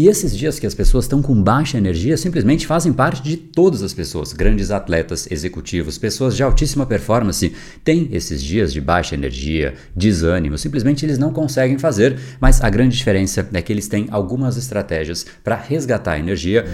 E esses dias que as pessoas estão com baixa energia simplesmente fazem parte de todas as pessoas, grandes atletas, executivos, pessoas de altíssima performance, têm esses dias de baixa energia, desânimo, simplesmente eles não conseguem fazer, mas a grande diferença é que eles têm algumas estratégias para resgatar a energia.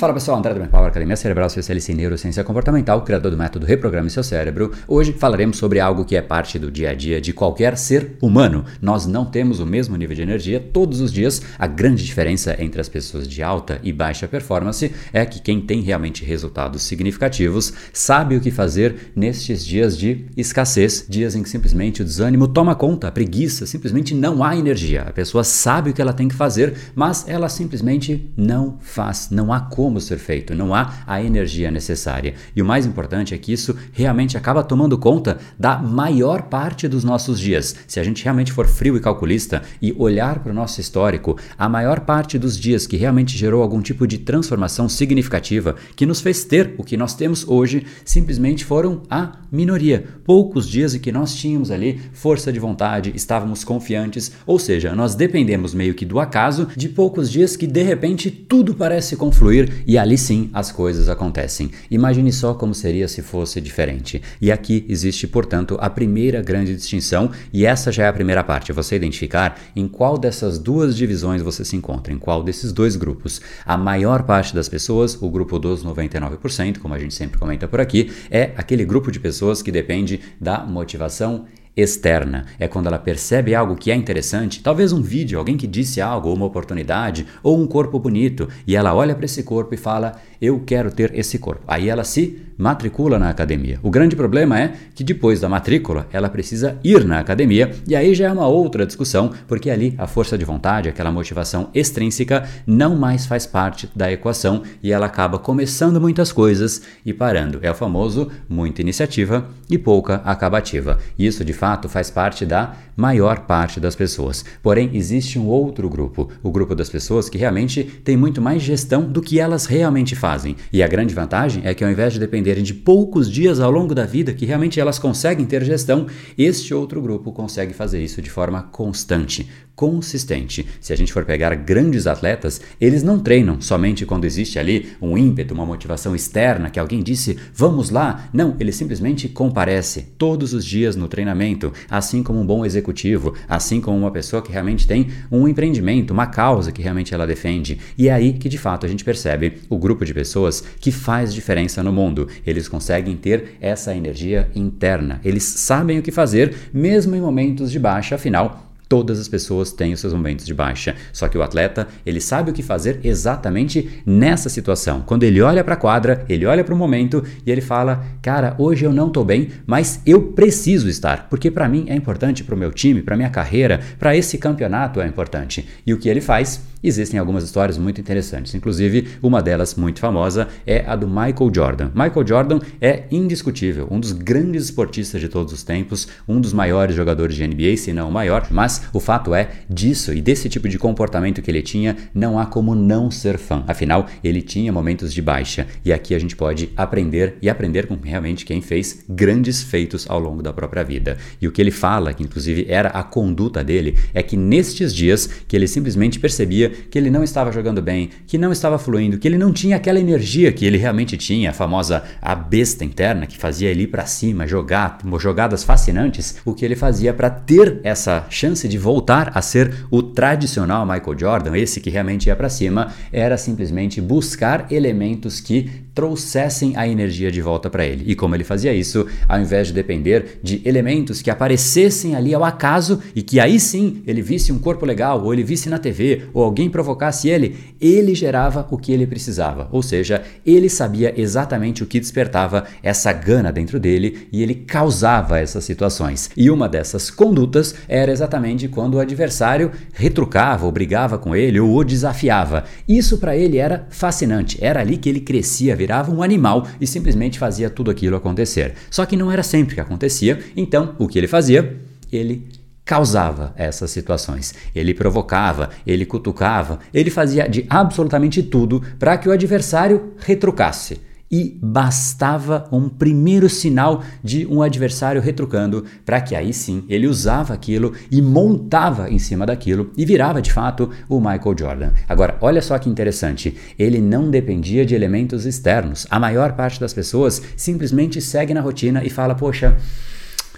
Fala pessoal, André do Power Academia Cerebral, especialista em neurociência comportamental, criador do método Reprograme Seu Cérebro. Hoje falaremos sobre algo que é parte do dia a dia de qualquer ser humano. Nós não temos o mesmo nível de energia todos os dias. A grande diferença entre as pessoas de alta e baixa performance é que quem tem realmente resultados significativos sabe o que fazer nestes dias de escassez, dias em que simplesmente o desânimo toma conta, a preguiça, simplesmente não há energia. A pessoa sabe o que ela tem que fazer, mas ela simplesmente não faz, não há como como ser feito, não há a energia necessária. E o mais importante é que isso realmente acaba tomando conta da maior parte dos nossos dias. Se a gente realmente for frio e calculista e olhar para o nosso histórico, a maior parte dos dias que realmente gerou algum tipo de transformação significativa, que nos fez ter o que nós temos hoje, simplesmente foram a minoria. Poucos dias em que nós tínhamos ali força de vontade, estávamos confiantes, ou seja, nós dependemos meio que do acaso de poucos dias que de repente tudo parece confluir e ali sim as coisas acontecem. Imagine só como seria se fosse diferente. E aqui existe, portanto, a primeira grande distinção, e essa já é a primeira parte, você identificar em qual dessas duas divisões você se encontra, em qual desses dois grupos. A maior parte das pessoas, o grupo dos 99%, como a gente sempre comenta por aqui, é aquele grupo de pessoas que depende da motivação externa. É quando ela percebe algo que é interessante, talvez um vídeo, alguém que disse algo, uma oportunidade, ou um corpo bonito, e ela olha para esse corpo e fala: Eu quero ter esse corpo. Aí ela se matricula na academia. O grande problema é que depois da matrícula ela precisa ir na academia e aí já é uma outra discussão, porque ali a força de vontade, aquela motivação extrínseca, não mais faz parte da equação e ela acaba começando muitas coisas e parando. É o famoso muita iniciativa e pouca acabativa. Isso de fato faz parte da maior parte das pessoas. Porém, existe um outro grupo, o grupo das pessoas que realmente tem muito mais gestão do que elas realmente fazem. E a grande vantagem é que ao invés de depender dependerem de poucos dias ao longo da vida que realmente elas conseguem ter gestão, este outro grupo consegue fazer isso de forma constante, consistente. Se a gente for pegar grandes atletas, eles não treinam somente quando existe ali um ímpeto, uma motivação externa, que alguém disse, vamos lá. Não, ele simplesmente comparece todos os dias no treinamento, assim como um bom executivo, assim como uma pessoa que realmente tem um empreendimento, uma causa que realmente ela defende. E é aí que de fato a gente percebe o grupo de pessoas que faz diferença no mundo. Eles conseguem ter essa energia interna. Eles sabem o que fazer, mesmo em momentos de baixa, afinal, Todas as pessoas têm os seus momentos de baixa, só que o atleta, ele sabe o que fazer exatamente nessa situação. Quando ele olha para a quadra, ele olha para o momento e ele fala: "Cara, hoje eu não estou bem, mas eu preciso estar, porque para mim é importante para o meu time, para minha carreira, para esse campeonato é importante". E o que ele faz? Existem algumas histórias muito interessantes, inclusive uma delas muito famosa é a do Michael Jordan. Michael Jordan é indiscutível, um dos grandes esportistas de todos os tempos, um dos maiores jogadores de NBA, se não o maior, mas o fato é disso e desse tipo de comportamento que ele tinha, não há como não ser fã. Afinal, ele tinha momentos de baixa e aqui a gente pode aprender e aprender com realmente quem fez grandes feitos ao longo da própria vida. E o que ele fala, que inclusive era a conduta dele, é que nestes dias que ele simplesmente percebia que ele não estava jogando bem, que não estava fluindo, que ele não tinha aquela energia que ele realmente tinha, a famosa a besta interna que fazia ele ir para cima, jogar, jogadas fascinantes, o que ele fazia para ter essa chance de voltar a ser o tradicional Michael Jordan, esse que realmente ia para cima, era simplesmente buscar elementos que trouxessem a energia de volta para ele. E como ele fazia isso, ao invés de depender de elementos que aparecessem ali ao acaso e que aí sim ele visse um corpo legal, ou ele visse na TV, ou alguém provocasse ele, ele gerava o que ele precisava. Ou seja, ele sabia exatamente o que despertava essa gana dentro dele e ele causava essas situações. E uma dessas condutas era exatamente quando o adversário retrucava ou brigava com ele ou o desafiava. Isso para ele era fascinante. Era ali que ele crescia, um animal e simplesmente fazia tudo aquilo acontecer. Só que não era sempre que acontecia, então o que ele fazia? Ele causava essas situações. Ele provocava, ele cutucava, ele fazia de absolutamente tudo para que o adversário retrucasse. E bastava um primeiro sinal de um adversário retrucando para que aí sim ele usava aquilo e montava em cima daquilo e virava de fato o Michael Jordan. Agora, olha só que interessante, ele não dependia de elementos externos. A maior parte das pessoas simplesmente segue na rotina e fala: "Poxa,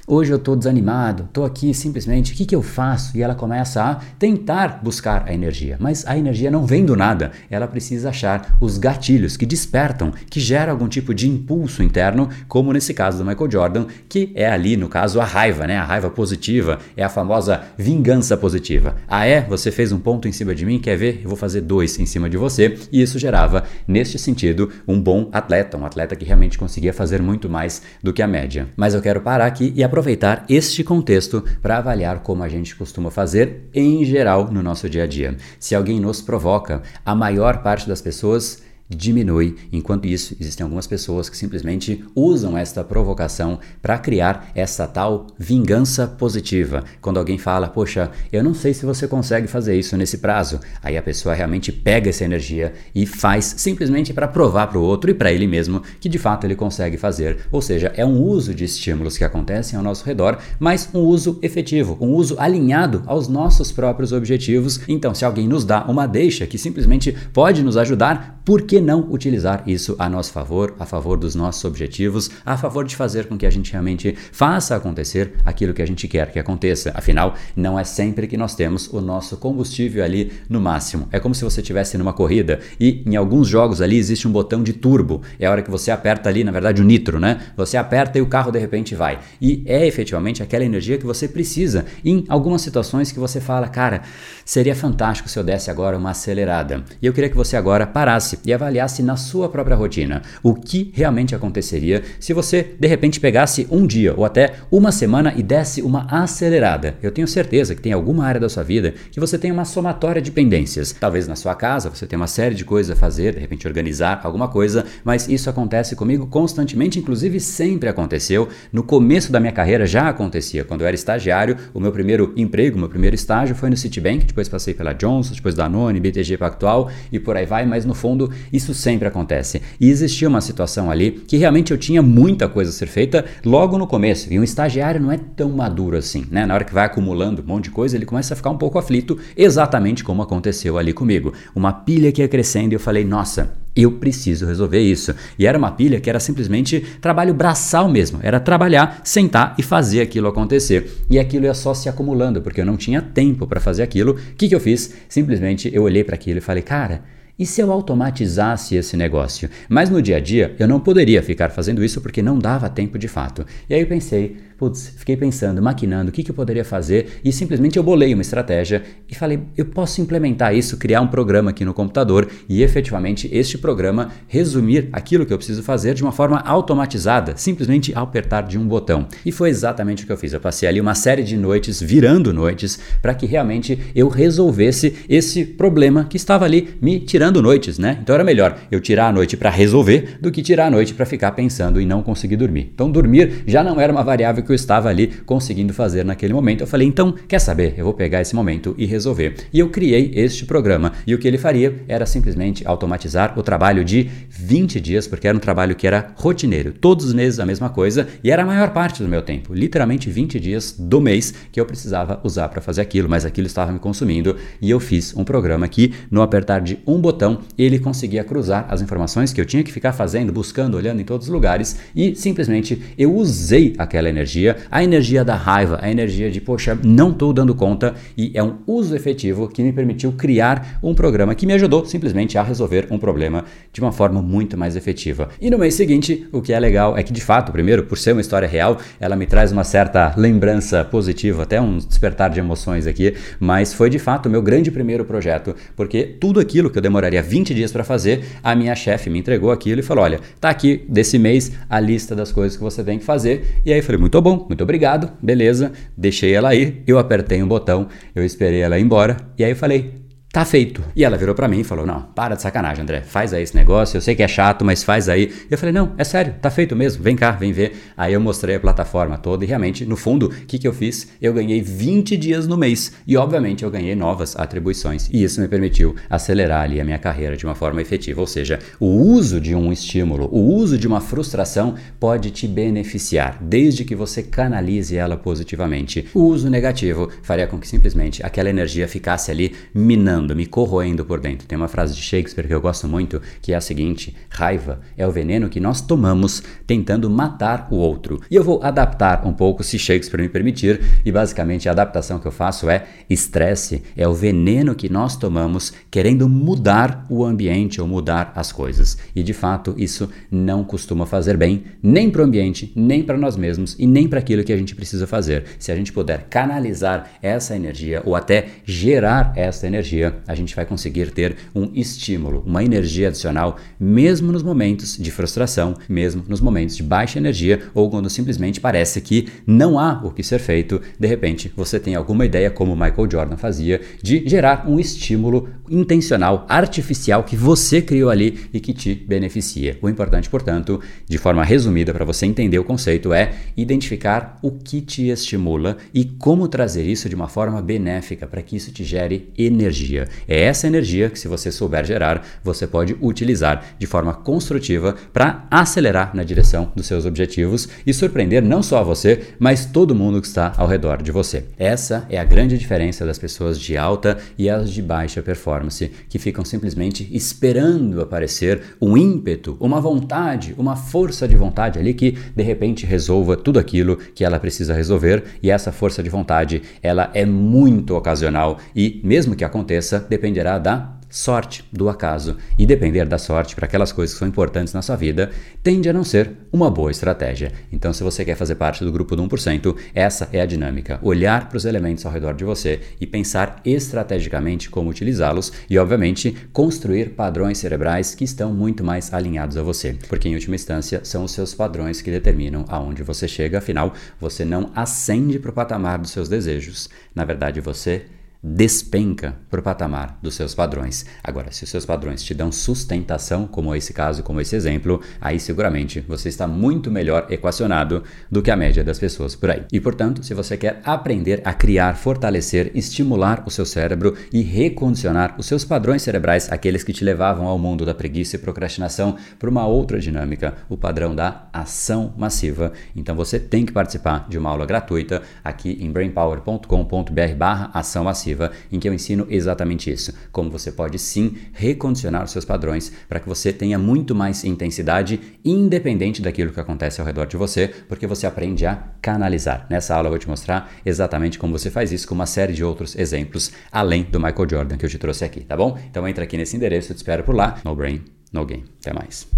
Hoje eu estou desanimado, estou aqui simplesmente, o que, que eu faço? E ela começa a tentar buscar a energia. Mas a energia não vem do nada, ela precisa achar os gatilhos que despertam, que geram algum tipo de impulso interno, como nesse caso do Michael Jordan, que é ali, no caso, a raiva, né? A raiva positiva, é a famosa vingança positiva. Ah, é? Você fez um ponto em cima de mim, quer ver? Eu vou fazer dois em cima de você. E isso gerava, neste sentido, um bom atleta, um atleta que realmente conseguia fazer muito mais do que a média. Mas eu quero parar aqui e aproveitar este contexto para avaliar como a gente costuma fazer em geral no nosso dia a dia. Se alguém nos provoca, a maior parte das pessoas diminui. Enquanto isso, existem algumas pessoas que simplesmente usam esta provocação para criar essa tal vingança positiva. Quando alguém fala, poxa, eu não sei se você consegue fazer isso nesse prazo, aí a pessoa realmente pega essa energia e faz simplesmente para provar para o outro e para ele mesmo que de fato ele consegue fazer. Ou seja, é um uso de estímulos que acontecem ao nosso redor, mas um uso efetivo, um uso alinhado aos nossos próprios objetivos. Então, se alguém nos dá uma deixa que simplesmente pode nos ajudar, por que não utilizar isso a nosso favor, a favor dos nossos objetivos, a favor de fazer com que a gente realmente faça acontecer aquilo que a gente quer que aconteça? Afinal, não é sempre que nós temos o nosso combustível ali no máximo. É como se você estivesse numa corrida e em alguns jogos ali existe um botão de turbo. É a hora que você aperta ali, na verdade, o nitro, né? Você aperta e o carro de repente vai. E é efetivamente aquela energia que você precisa em algumas situações que você fala, cara, seria fantástico se eu desse agora uma acelerada. E eu queria que você agora parasse e avaliasse na sua própria rotina o que realmente aconteceria se você de repente pegasse um dia ou até uma semana e desse uma acelerada. Eu tenho certeza que tem alguma área da sua vida que você tem uma somatória de pendências. Talvez na sua casa você tenha uma série de coisas a fazer, de repente organizar alguma coisa, mas isso acontece comigo constantemente, inclusive sempre aconteceu. No começo da minha carreira já acontecia. Quando eu era estagiário, o meu primeiro emprego, meu primeiro estágio foi no Citibank, depois passei pela Johnson, depois da Danone, BTG Pactual e por aí vai, mas no fundo, isso sempre acontece. E existia uma situação ali que realmente eu tinha muita coisa a ser feita logo no começo. E um estagiário não é tão maduro assim, né? Na hora que vai acumulando um monte de coisa, ele começa a ficar um pouco aflito, exatamente como aconteceu ali comigo. Uma pilha que ia crescendo e eu falei, nossa, eu preciso resolver isso. E era uma pilha que era simplesmente trabalho braçal mesmo. Era trabalhar, sentar e fazer aquilo acontecer. E aquilo ia só se acumulando, porque eu não tinha tempo para fazer aquilo. O que, que eu fiz? Simplesmente eu olhei para aquilo e falei, cara e se eu automatizasse esse negócio? Mas no dia a dia eu não poderia ficar fazendo isso porque não dava tempo de fato. E aí eu pensei, putz, fiquei pensando, maquinando o que, que eu poderia fazer e simplesmente eu bolei uma estratégia e falei, eu posso implementar isso, criar um programa aqui no computador e efetivamente este programa resumir aquilo que eu preciso fazer de uma forma automatizada, simplesmente ao apertar de um botão. E foi exatamente o que eu fiz. Eu passei ali uma série de noites, virando noites, para que realmente eu resolvesse esse problema que estava ali me tirando noites, né? Então era melhor eu tirar a noite para resolver do que tirar a noite para ficar pensando e não conseguir dormir. Então dormir já não era uma variável que eu estava ali conseguindo fazer naquele momento. Eu falei, então, quer saber? Eu vou pegar esse momento e resolver. E eu criei este programa. E o que ele faria era simplesmente automatizar o trabalho de 20 dias, porque era um trabalho que era rotineiro. Todos os meses a mesma coisa e era a maior parte do meu tempo. Literalmente 20 dias do mês que eu precisava usar para fazer aquilo, mas aquilo estava me consumindo. E eu fiz um programa que, no apertar de um botão, ele conseguia cruzar as informações que eu tinha que ficar fazendo, buscando, olhando em todos os lugares e simplesmente eu usei aquela energia energia, a energia da raiva, a energia de, poxa, não estou dando conta, e é um uso efetivo que me permitiu criar um programa que me ajudou simplesmente a resolver um problema de uma forma muito mais efetiva. E no mês seguinte, o que é legal é que, de fato, primeiro, por ser uma história real, ela me traz uma certa lembrança positiva, até um despertar de emoções aqui, mas foi de fato o meu grande primeiro projeto, porque tudo aquilo que eu demoraria 20 dias para fazer, a minha chefe me entregou aquilo e falou: olha, tá aqui desse mês a lista das coisas que você tem que fazer. E aí eu falei: muito bom bom, muito obrigado, beleza. Deixei ela aí, eu apertei um botão, eu esperei ela ir embora. E aí eu falei: tá feito. E ela virou para mim e falou: Não, para de sacanagem, André, faz aí esse negócio. Eu sei que é chato, mas faz aí. Eu falei: Não, é sério, tá feito mesmo, vem cá, vem ver. Aí eu mostrei a plataforma toda e realmente, no fundo, o que, que eu fiz? Eu ganhei 20 dias no mês e, obviamente, eu ganhei novas atribuições e isso me permitiu acelerar ali a minha carreira de uma forma efetiva. Ou seja, o uso de um estímulo, o uso de uma frustração pode te beneficiar, desde que você canalize ela positivamente. O uso negativo faria com que simplesmente aquela energia ficasse ali minando me corroendo por dentro. Tem uma frase de Shakespeare que eu gosto muito, que é a seguinte: raiva é o veneno que nós tomamos tentando matar o outro. E eu vou adaptar um pouco, se Shakespeare me permitir, e basicamente a adaptação que eu faço é: estresse é o veneno que nós tomamos querendo mudar o ambiente ou mudar as coisas. E de fato, isso não costuma fazer bem, nem para o ambiente, nem para nós mesmos e nem para aquilo que a gente precisa fazer. Se a gente puder canalizar essa energia ou até gerar essa energia, a gente vai conseguir ter um estímulo, uma energia adicional, mesmo nos momentos de frustração, mesmo nos momentos de baixa energia ou quando simplesmente parece que não há o que ser feito. De repente, você tem alguma ideia, como Michael Jordan fazia, de gerar um estímulo intencional, artificial que você criou ali e que te beneficia. O importante, portanto, de forma resumida para você entender o conceito, é identificar o que te estimula e como trazer isso de uma forma benéfica para que isso te gere energia energia. É essa energia que, se você souber gerar, você pode utilizar de forma construtiva para acelerar na direção dos seus objetivos e surpreender não só você, mas todo mundo que está ao redor de você. Essa é a grande diferença das pessoas de alta e as de baixa performance, que ficam simplesmente esperando aparecer um ímpeto, uma vontade, uma força de vontade ali que de repente resolva tudo aquilo que ela precisa resolver, e essa força de vontade, ela é muito ocasional e mesmo que aconteça dependerá da sorte, do acaso. E depender da sorte para aquelas coisas que são importantes na sua vida tende a não ser uma boa estratégia. Então, se você quer fazer parte do grupo do 1%, essa é a dinâmica. Olhar para os elementos ao redor de você e pensar estrategicamente como utilizá-los e, obviamente, construir padrões cerebrais que estão muito mais alinhados a você. Porque, em última instância, são os seus padrões que determinam aonde você chega. Afinal, você não ascende para o patamar dos seus desejos. Na verdade, você despenca para o patamar dos seus padrões. Agora, se os seus padrões te dão sustentação, como esse caso, como esse exemplo, aí seguramente você está muito melhor equacionado do que a média das pessoas por aí. E portanto, se você quer aprender a criar, fortalecer, estimular o seu cérebro e recondicionar os seus padrões cerebrais, aqueles que te levavam ao mundo da preguiça e procrastinação, para uma outra dinâmica, o padrão da ação massiva, então você tem que participar de uma aula gratuita aqui em brainpower.com.br/ação massiva em que eu ensino exatamente isso, como você pode sim recondicionar os seus padrões para que você tenha muito mais intensidade independente daquilo que acontece ao redor de você, porque você aprende a canalizar. Nessa aula eu vou te mostrar exatamente como você faz isso com uma série de outros exemplos além do Michael Jordan que eu te trouxe aqui, tá bom? Então entra aqui nesse endereço, eu te espero por lá. No brain, no game. Até mais.